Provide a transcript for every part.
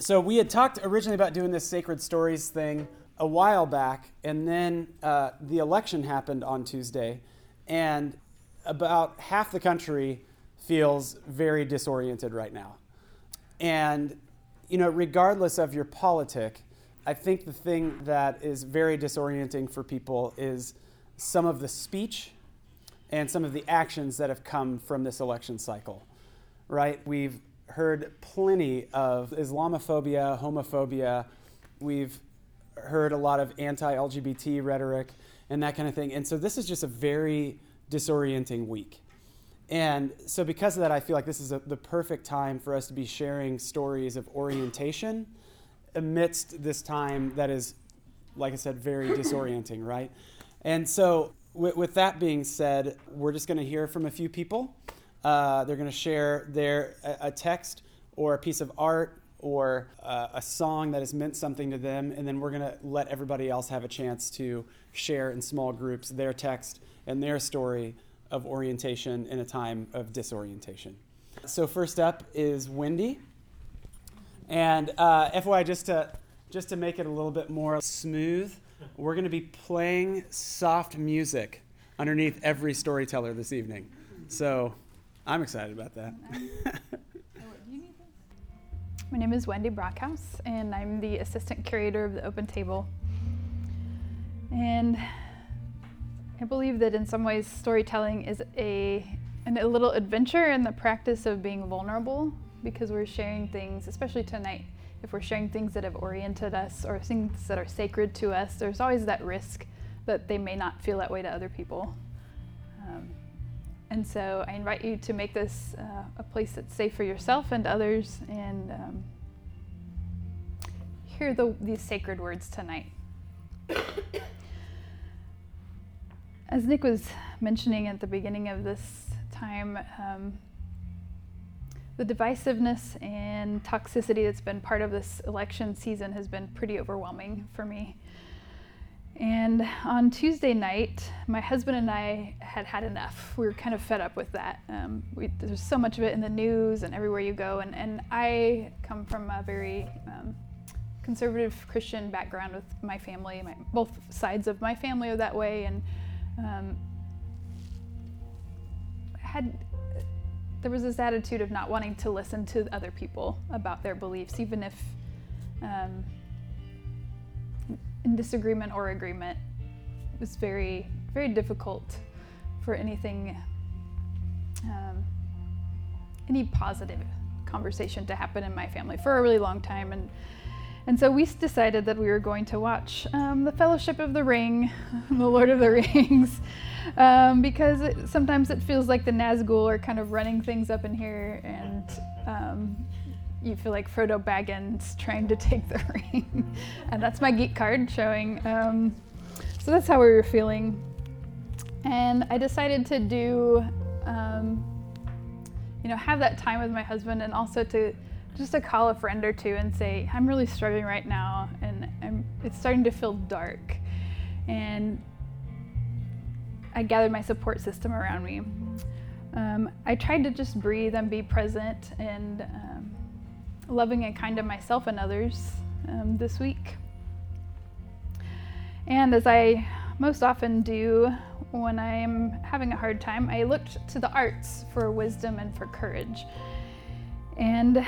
so we had talked originally about doing this sacred stories thing a while back, and then uh, the election happened on Tuesday, and about half the country feels very disoriented right now. And, you know, regardless of your politic, I think the thing that is very disorienting for people is some of the speech and some of the actions that have come from this election cycle, right? We've heard plenty of Islamophobia, homophobia. We've heard a lot of anti LGBT rhetoric and that kind of thing. And so this is just a very disorienting week. And so, because of that, I feel like this is a, the perfect time for us to be sharing stories of orientation amidst this time that is, like I said, very disorienting, right? And so, with, with that being said, we're just going to hear from a few people. Uh, they're going to share their a, text or a piece of art or uh, a song that has meant something to them, and then we're going to let everybody else have a chance to share in small groups their text and their story of orientation in a time of disorientation. So, first up is Wendy. And uh, FYI, just to, just to make it a little bit more smooth, we're going to be playing soft music underneath every storyteller this evening. So, I'm excited about that. My name is Wendy Brockhouse, and I'm the assistant curator of the Open Table. And I believe that in some ways storytelling is a, a little adventure in the practice of being vulnerable because we're sharing things, especially tonight, if we're sharing things that have oriented us or things that are sacred to us, there's always that risk that they may not feel that way to other people. Um, and so I invite you to make this uh, a place that's safe for yourself and others and um, hear the, these sacred words tonight. As Nick was mentioning at the beginning of this time, um, the divisiveness and toxicity that's been part of this election season has been pretty overwhelming for me. And on Tuesday night, my husband and I had had enough. We were kind of fed up with that. Um, we, there's so much of it in the news and everywhere you go. And, and I come from a very um, conservative Christian background with my family. My, both sides of my family are that way. And um, had there was this attitude of not wanting to listen to other people about their beliefs, even if um, in disagreement or agreement. It was very, very difficult for anything, um, any positive conversation to happen in my family for a really long time. And and so we decided that we were going to watch um, The Fellowship of the Ring, The Lord of the Rings, um, because it, sometimes it feels like the Nazgul are kind of running things up in here, and um, you feel like Frodo Baggins trying to take the ring. and that's my geek card showing. Um, so that's how we were feeling. And I decided to do, um, you know, have that time with my husband and also to just to call a friend or two and say, I'm really struggling right now and I'm, it's starting to feel dark. And I gathered my support system around me. Um, I tried to just breathe and be present and um, loving and kind to myself and others um, this week. And as I most often do when I'm having a hard time, I looked to the arts for wisdom and for courage. And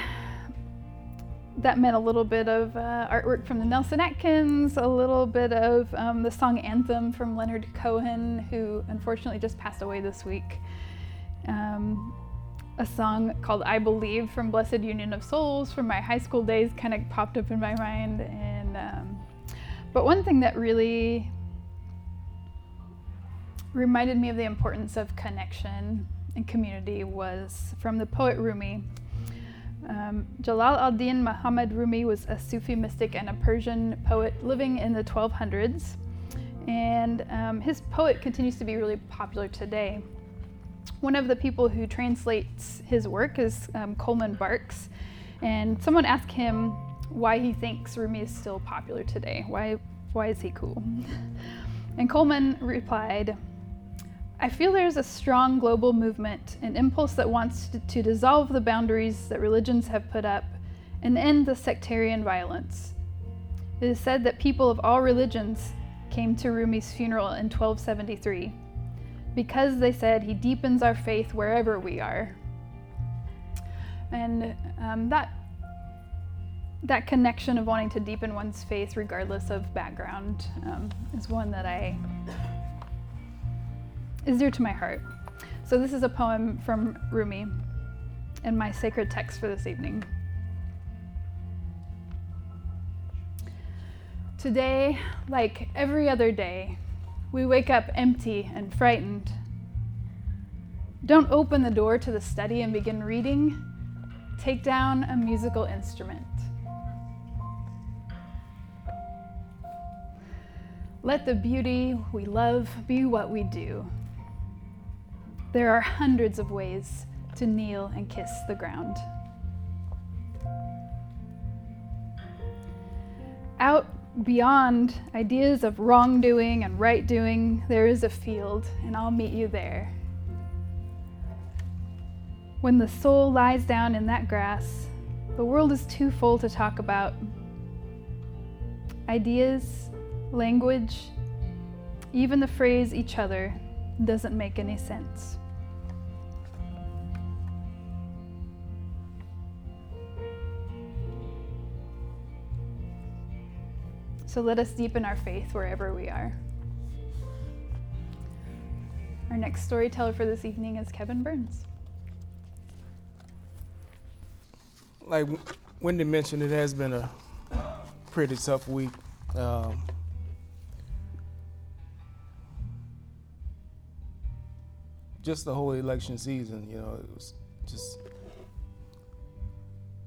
that meant a little bit of uh, artwork from the Nelson Atkins, a little bit of um, the song Anthem from Leonard Cohen, who unfortunately just passed away this week. Um, a song called I Believe from Blessed Union of Souls from my high school days kind of popped up in my mind. And um, but one thing that really reminded me of the importance of connection and community was from the poet Rumi. Um, Jalal al-Din Muhammad Rumi was a Sufi mystic and a Persian poet living in the 1200s. And um, his poet continues to be really popular today. One of the people who translates his work is um, Coleman Barks. And someone asked him why he thinks Rumi is still popular today. Why, why is he cool? and Coleman replied, I feel there's a strong global movement, an impulse that wants to, to, dissolve the boundaries that religions have put up and end the sectarian violence. It is said that people of all religions came to Rumi's funeral in 1273 because they said he deepens our faith wherever we are. And um, that that connection of wanting to deepen one's faith regardless of background um, is one that I is dear to my heart. So this is a poem from Rumi and my sacred text for this evening. Today, like every other day, we wake up empty and frightened. Don't open the door to the study and begin reading. Take down a musical instrument. Let the beauty we love be what we do. There are hundreds of ways to kneel and kiss the ground. Out beyond ideas of wrongdoing and right doing, there is a field, and I'll meet you there. When the soul lies down in that grass, the world is too full to talk about. Ideas, language, even the phrase each other doesn't make any sense. So let us deepen our faith wherever we are. Our next storyteller for this evening is Kevin Burns. Like Wendy mentioned, it has been a pretty tough week. Um, just the whole election season, you know, it was just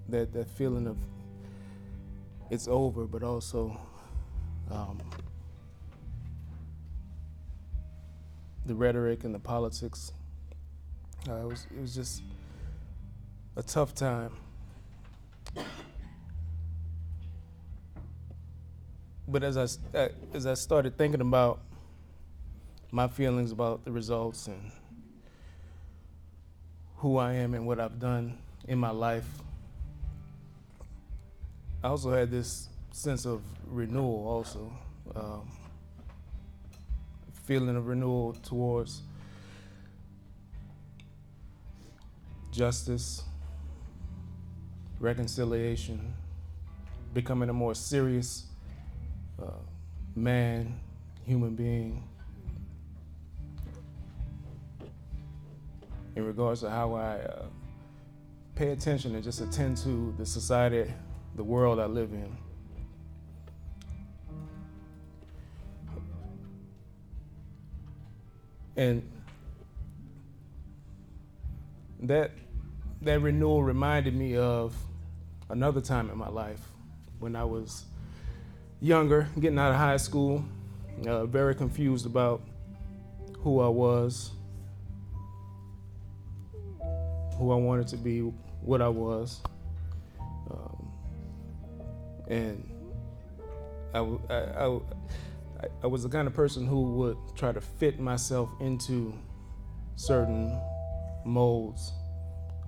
that that feeling of it's over, but also um, the rhetoric and the politics. Uh, it was it was just a tough time. But as I uh, as I started thinking about my feelings about the results and who I am and what I've done in my life, I also had this sense of renewal also um, feeling of renewal towards justice reconciliation becoming a more serious uh, man human being in regards to how i uh, pay attention and just attend to the society the world i live in And that that renewal reminded me of another time in my life when I was younger, getting out of high school, uh, very confused about who I was, who I wanted to be, what I was. Um, and I, I, I, I, was the kind of person who would try to fit myself into certain molds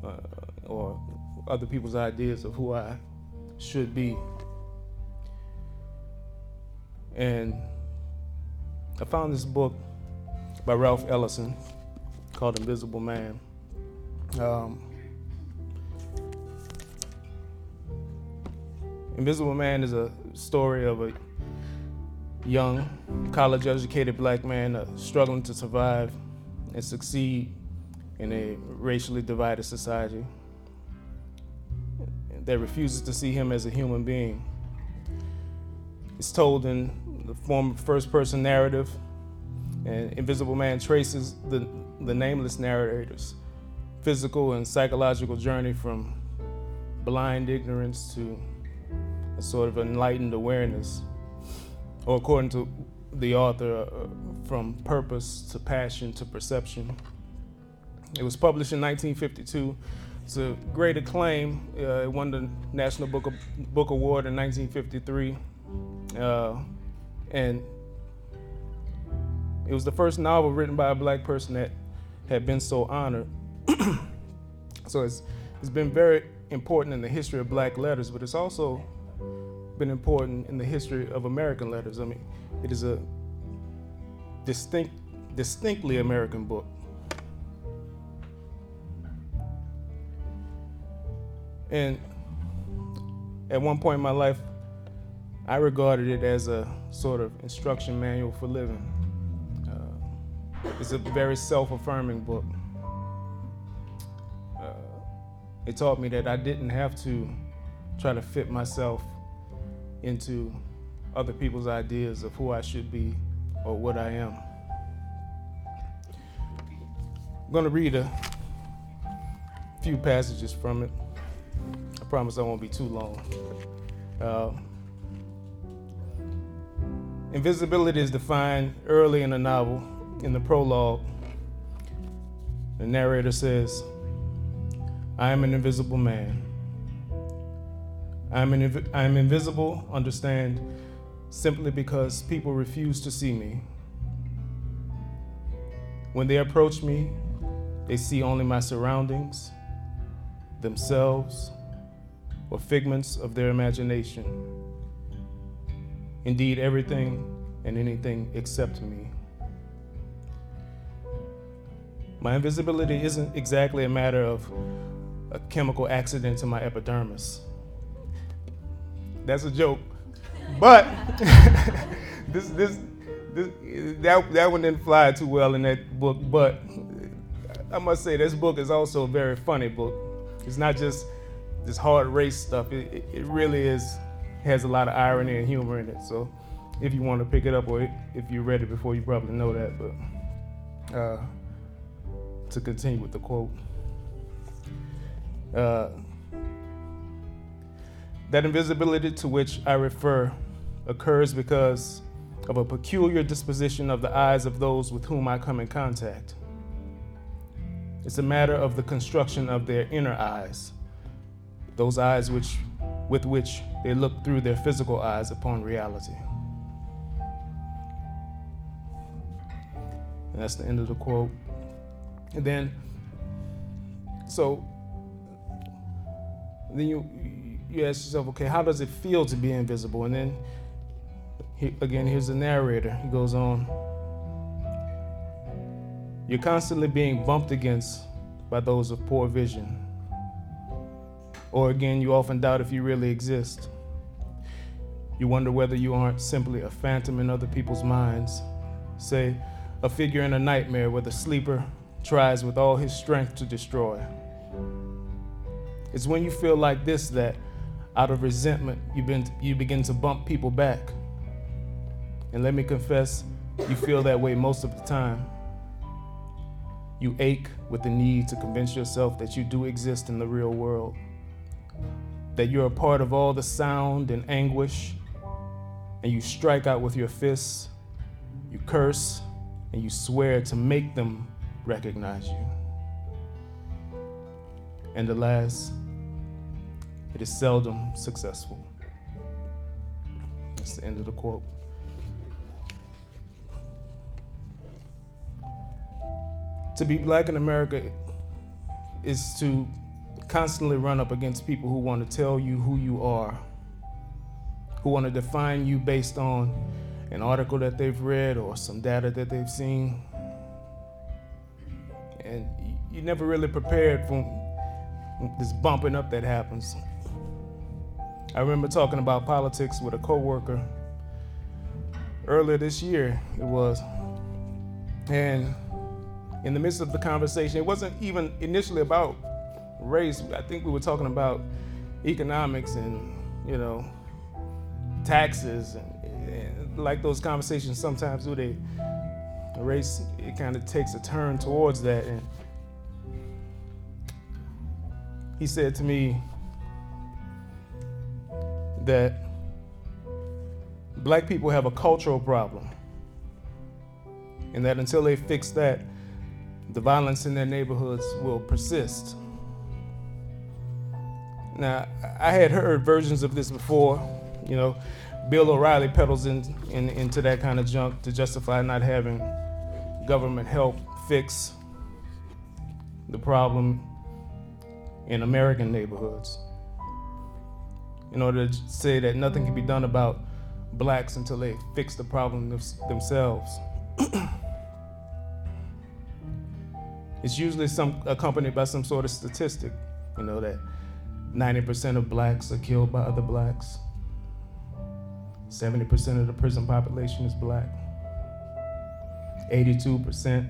uh, or other people's ideas of who I should be. And I found this book by Ralph Ellison called Invisible Man. Um, Invisible Man is a story of a young, college educated black man uh, struggling to survive and succeed in a racially divided society that refuses to see him as a human being. It's told in the form of first person narrative, and Invisible Man traces the, the nameless narrator's physical and psychological journey from blind ignorance to a sort of enlightened awareness or according to the author, uh, from purpose to passion to perception. It was published in 1952. It's a great acclaim. Uh, it won the National Book, Book Award in 1953. Uh, and it was the first novel written by a black person that had been so honored. so it's, it's been very important in the history of black letters, but it's also been important in the history of American letters. I mean, it is a distinct, distinctly American book. And at one point in my life, I regarded it as a sort of instruction manual for living. Uh, it's a very self affirming book. Uh, it taught me that I didn't have to try to fit myself into other people's ideas of who I should be or what I am. I'm going to read a few passages from it. I promise I won't be too long. Uh, invisibility is defined early in the novel. In the prologue, the narrator says, I am an invisible man. I am, inv- I am invisible, understand, simply because people refuse to see me. When they approach me, they see only my surroundings, themselves, or figments of their imagination. Indeed, everything and anything except me. My invisibility isn't exactly a matter of a chemical accident to my epidermis. That's a joke. But this, this, this, that, that one didn't fly too well in that book. But I must say, this book is also a very funny book. It's not just this hard race stuff. It, it, it really is has a lot of irony and humor in it. So if you want to pick it up, or if you read it before, you probably know that. But uh, to continue with the quote. Uh, that invisibility to which I refer occurs because of a peculiar disposition of the eyes of those with whom I come in contact. It's a matter of the construction of their inner eyes, those eyes which, with which they look through their physical eyes upon reality. And that's the end of the quote. And then, so, then you you ask yourself, okay, how does it feel to be invisible? And then, he, again, here's the narrator. He goes on. You're constantly being bumped against by those of poor vision. Or again, you often doubt if you really exist. You wonder whether you aren't simply a phantom in other people's minds. Say, a figure in a nightmare where the sleeper tries with all his strength to destroy. It's when you feel like this that, out of resentment, you, been, you begin to bump people back. And let me confess, you feel that way most of the time. You ache with the need to convince yourself that you do exist in the real world, that you're a part of all the sound and anguish, and you strike out with your fists, you curse, and you swear to make them recognize you. And alas, it is seldom successful. That's the end of the quote. To be black in America is to constantly run up against people who want to tell you who you are, who want to define you based on an article that they've read or some data that they've seen. And you're never really prepared for this bumping up that happens. I remember talking about politics with a coworker earlier this year, it was. And in the midst of the conversation, it wasn't even initially about race. I think we were talking about economics and, you know, taxes and, and like those conversations sometimes do they race it kind of takes a turn towards that and he said to me that black people have a cultural problem and that until they fix that the violence in their neighborhoods will persist. Now, I had heard versions of this before. You know, Bill O'Reilly peddles in, in, into that kind of junk to justify not having government help fix the problem. in American neighborhoods. In order to say that nothing can be done about blacks until they fix the problem themselves. it's usually some accompanied by some sort of statistic, you know, that 90% of blacks are killed by other blacks. 70% of the prison population is black. 82%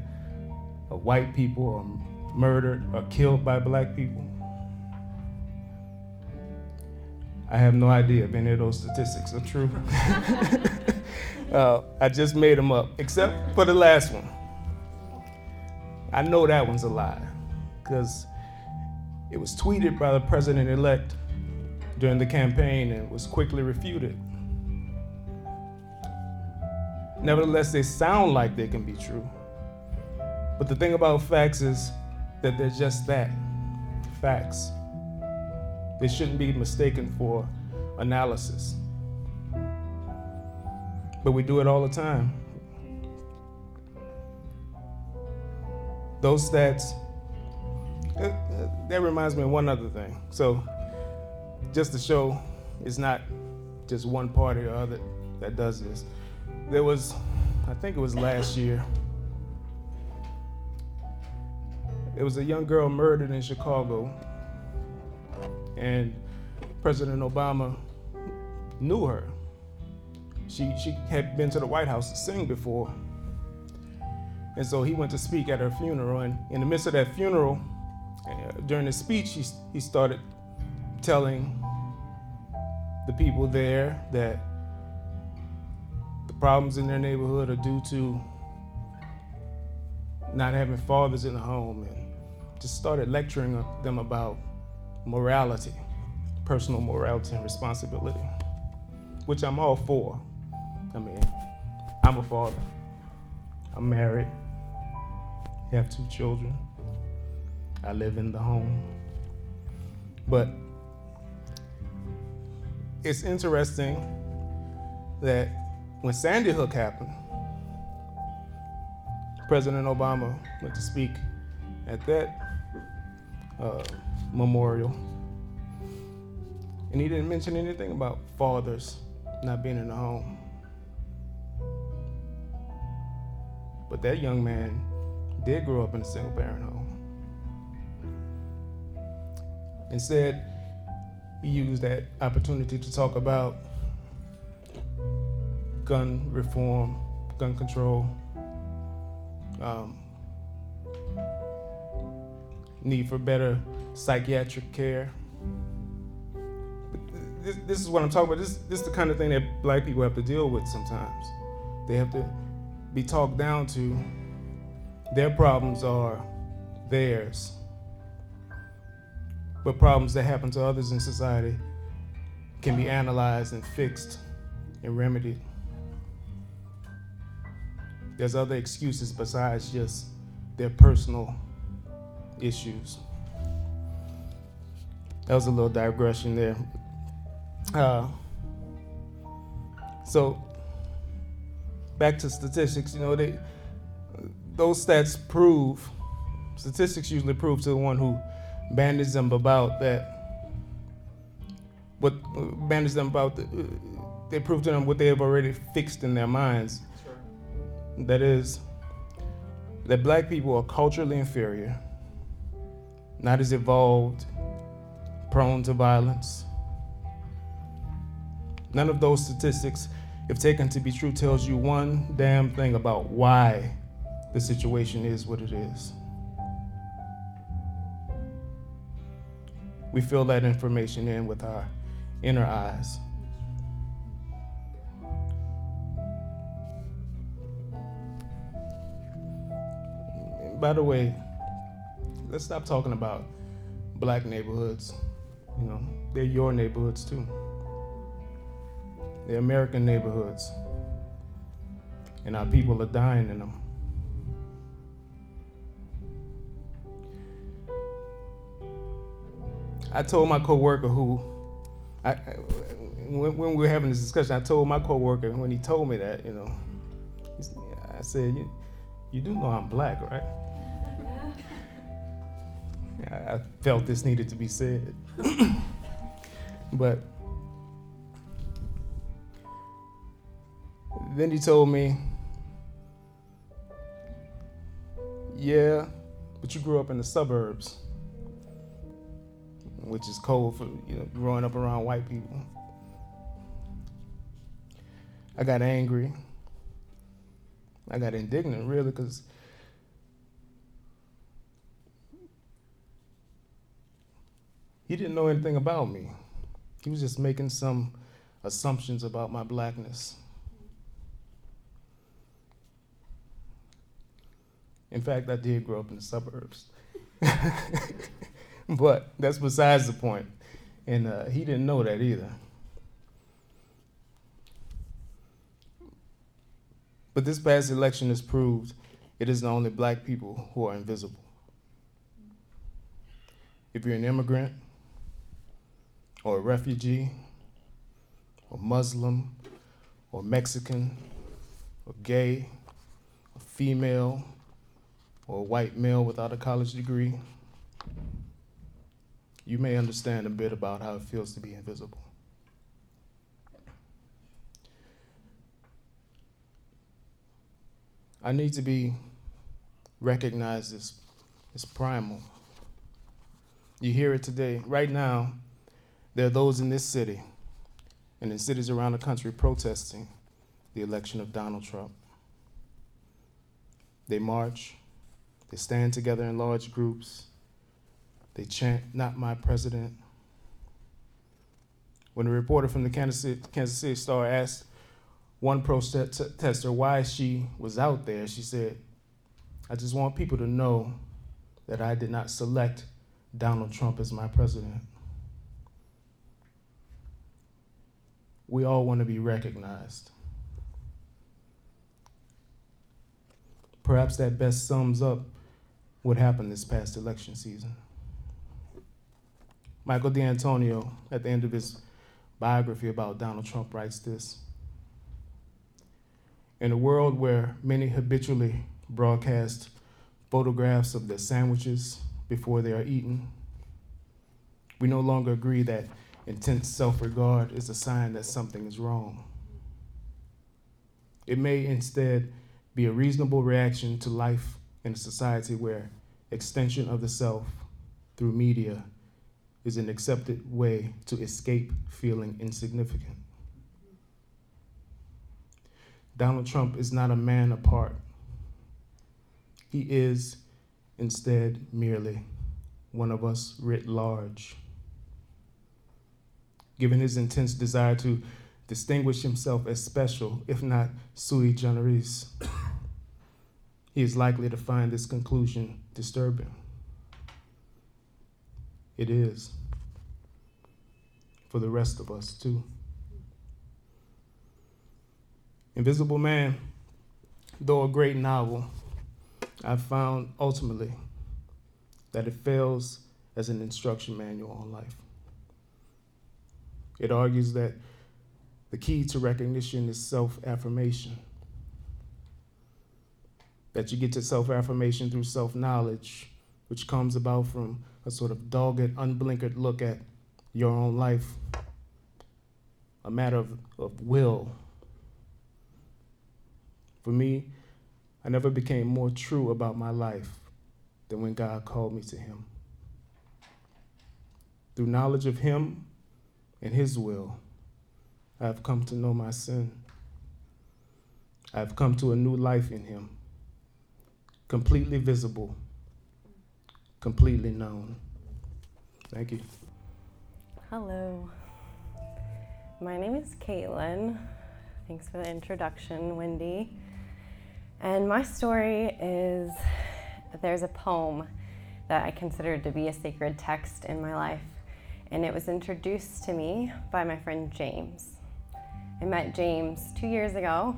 of white people are murdered or killed by black people. I have no idea if any of those statistics are true. uh, I just made them up, except for the last one. I know that one's a lie because it was tweeted by the president elect during the campaign and was quickly refuted. Nevertheless, they sound like they can be true. But the thing about facts is that they're just that facts. They shouldn't be mistaken for analysis. But we do it all the time. Those stats, uh, uh, that reminds me of one other thing. So, just to show it's not just one party or other that does this. There was, I think it was last year, there was a young girl murdered in Chicago and President Obama knew her. She, she had been to the White House to sing before. And so he went to speak at her funeral. And in the midst of that funeral, uh, during the speech, he, he started telling the people there that the problems in their neighborhood are due to not having fathers in the home and just started lecturing them about morality, personal morality and responsibility, which I'm all for. I mean, I'm a father, I'm married, I have two children, I live in the home. But it's interesting that when Sandy Hook happened, President Obama went to speak at that uh, memorial. And he didn't mention anything about fathers not being in the home. But that young man did grow up in a single parent home. Instead, he used that opportunity to talk about gun reform, gun control, um, need for better psychiatric care. This, this, is what I'm talking about. This, this is the kind of thing that black people have to deal with sometimes. They have to be talked down to. Their problems are theirs. But problems that happen to others in society can be analyzed and fixed and remedied. There's other excuses besides just their personal issues. That was a little digression there. Uh, so back to statistics, you know, they those stats prove statistics usually prove to the one who bandages them about that what bandages them about the, they prove to them what they have already fixed in their minds. Sure. That is that black people are culturally inferior not as evolved, prone to violence. None of those statistics, if taken to be true, tells you one damn thing about why the situation is what it is. We fill that information in with our inner eyes. by the way, let's stop talking about black neighborhoods. You know, they're your neighborhoods too. They're American neighborhoods. And our people are dying in them. I told my coworker who, I, when, when, we were having this discussion, I told my coworker when he told me that, you know, I said, you, you do know I'm black, right? I felt this needed to be said. but then he told me, Yeah, but you grew up in the suburbs, which is cold for you know growing up around white people. I got angry. I got indignant, really, because he didn't know anything about me. He was just making some assumptions about my blackness. In fact, I did grow up in the suburbs. but that's besides the point. And uh, he didn't know that either. But this past election has proved it isn't only black people who are invisible. If you're an immigrant, or a refugee, or Muslim, or Mexican, or gay, or female, or a white male without a college degree, you may understand a bit about how it feels to be invisible. I need to be recognized as, as primal. You hear it today. Right now, there are those in this city and in cities around the country protesting the election of Donald Trump. They march, they stand together in large groups. They chant, Not my president. When a reporter from the Kansas City, Star asked one protester why she was out there, she said, I just want people to know that I did not select Donald Trump as my president. We all want to be recognized. Perhaps that best sums up what happened this past election season. Michael D'Antonio, at the end of his biography about Donald Trump, writes this In a world where many habitually broadcast photographs of their sandwiches before they are eaten, we no longer agree that intense self regard is a sign that something is wrong. It may instead be a reasonable reaction to life in a society where extension of the self through media is an accepted way to escape feeling insignificant. Donald Trump is not a man apart. He is instead merely one of us writ large. Given his intense desire to distinguish himself as special, if not sui generis, he is likely to find this conclusion disturbing. It is for the rest of us, too. Invisible Man, though a great novel, I found ultimately that it fails as an instruction manual on life. It argues that the key to recognition is self affirmation that you get to self affirmation through self knowledge, which comes about from a sort of dogged, unblinkered look at your own life, a matter of, of will. For me, I never became more true about my life than when God called me to Him. Through knowledge of Him and His will, I have come to know my sin. I have come to a new life in Him completely visible, completely known. Thank you. Hello. My name is Caitlin. Thanks for the introduction, Wendy. And my story is there's a poem that I consider to be a sacred text in my life, and it was introduced to me by my friend James. I met James two years ago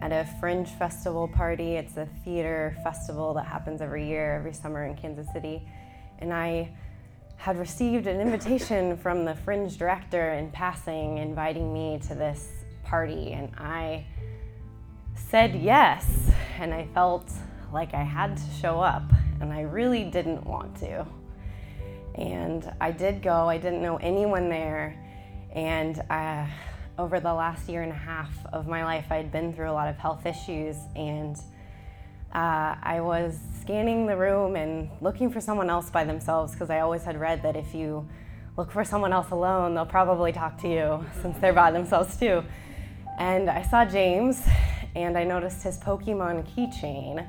at a Fringe Festival party. It's a theater festival that happens every year, every summer in Kansas City. And I had received an invitation from the Fringe director in passing, inviting me to this party. And I said yes. And I felt like I had to show up. And I really didn't want to. And I did go, I didn't know anyone there. And uh, over the last year and a half of my life, I'd been through a lot of health issues. And uh, I was scanning the room and looking for someone else by themselves because I always had read that if you look for someone else alone, they'll probably talk to you since they're by themselves too. And I saw James and I noticed his Pokemon keychain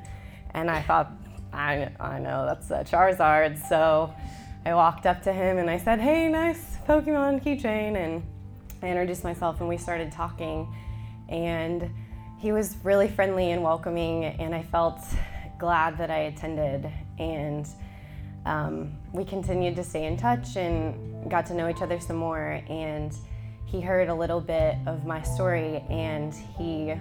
and I thought, I, I know that's a Charizard. So I walked up to him and I said, Hey, nice Pokemon keychain. And I introduced myself and we started talking. And he was really friendly and welcoming, and I felt glad that I attended. And um, we continued to stay in touch and got to know each other some more. And he heard a little bit of my story and he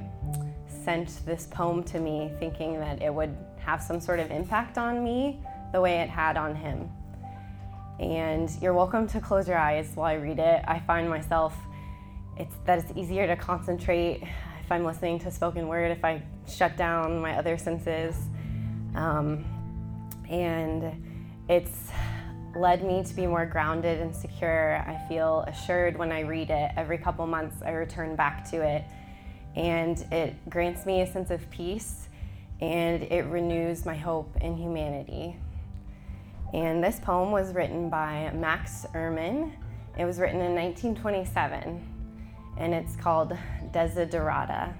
sent this poem to me thinking that it would have some sort of impact on me the way it had on him. And you're welcome to close your eyes while I read it. I find myself it's that it's easier to concentrate if I'm listening to spoken word if I shut down my other senses. Um, and it's led me to be more grounded and secure. I feel assured when I read it. Every couple months, I return back to it, and it grants me a sense of peace and it renews my hope in humanity. And this poem was written by Max Ehrmann. It was written in 1927, and it's called Desiderata.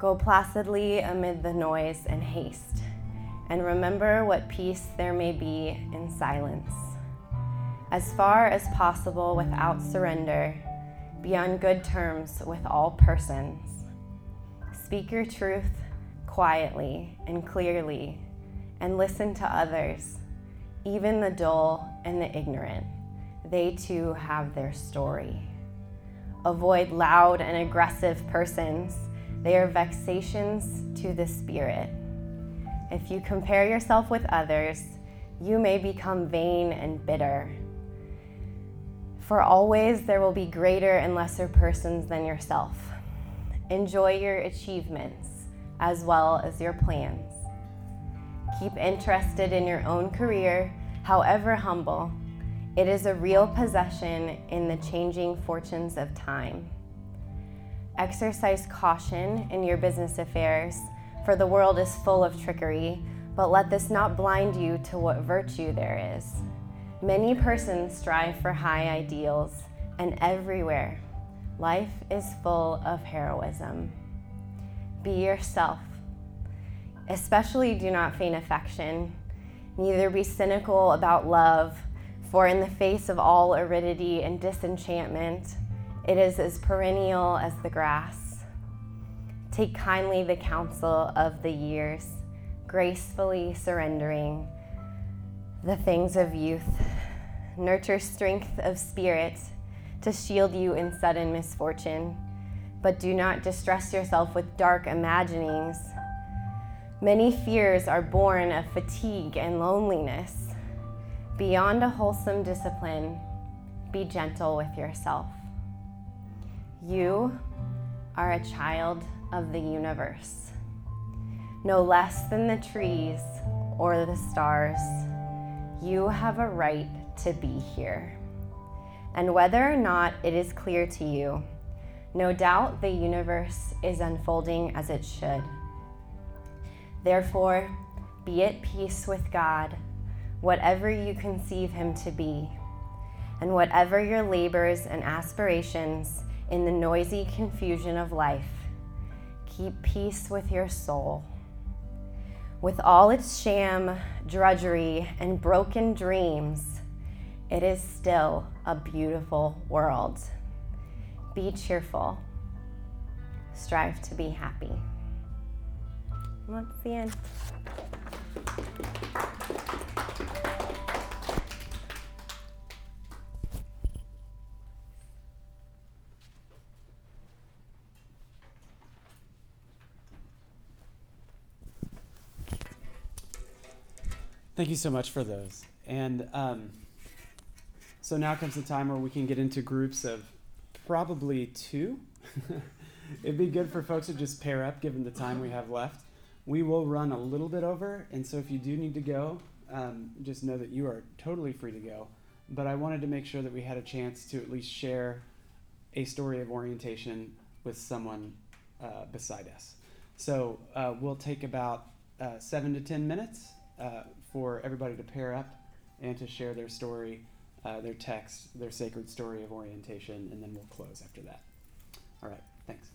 Go placidly amid the noise and haste, and remember what peace there may be in silence. As far as possible without surrender, be on good terms with all persons Speak your truth quietly and clearly, and listen to others, even the dull and the ignorant. They too have their story. Avoid loud and aggressive persons, they are vexations to the spirit. If you compare yourself with others, you may become vain and bitter. For always there will be greater and lesser persons than yourself. Enjoy your achievements as well as your plans. Keep interested in your own career, however humble. It is a real possession in the changing fortunes of time. Exercise caution in your business affairs, for the world is full of trickery, but let this not blind you to what virtue there is. Many persons strive for high ideals, and everywhere Life is full of heroism. Be yourself. Especially do not feign affection, neither be cynical about love, for in the face of all aridity and disenchantment, it is as perennial as the grass. Take kindly the counsel of the years, gracefully surrendering the things of youth. Nurture strength of spirit to shield you in sudden misfortune. But do not distress yourself with dark imaginings. Many fears are born of fatigue and loneliness. Beyond a wholesome discipline, be gentle with yourself. You are a child of the universe, no less than the trees or the stars. You have a right to be here and whether or not it is clear to you, no doubt the universe is unfolding as it should. Therefore, be at peace with God, whatever you conceive Him to be, and whatever your labors and aspirations in the noisy confusion of life, keep peace with your soul. With all its sham, drudgery, and broken dreams, it is still a beautiful world. Be cheerful. Strive to be happy. The end. Thank you so much for those. And um, so now comes the time where we can get into groups of probably two. It'd be good for folks to just pair up given the time we have left. We will run a little bit over, and so if you do need to go, um, just know that you are totally free to go. But I wanted to make sure that we had a chance to at least share a story of orientation with someone uh, beside us. So uh, we'll take about uh, seven to ten minutes uh, for everybody to pair up and to share their story, uh, their text, their sacred story of orientation, and then we'll close after that. All right, thanks.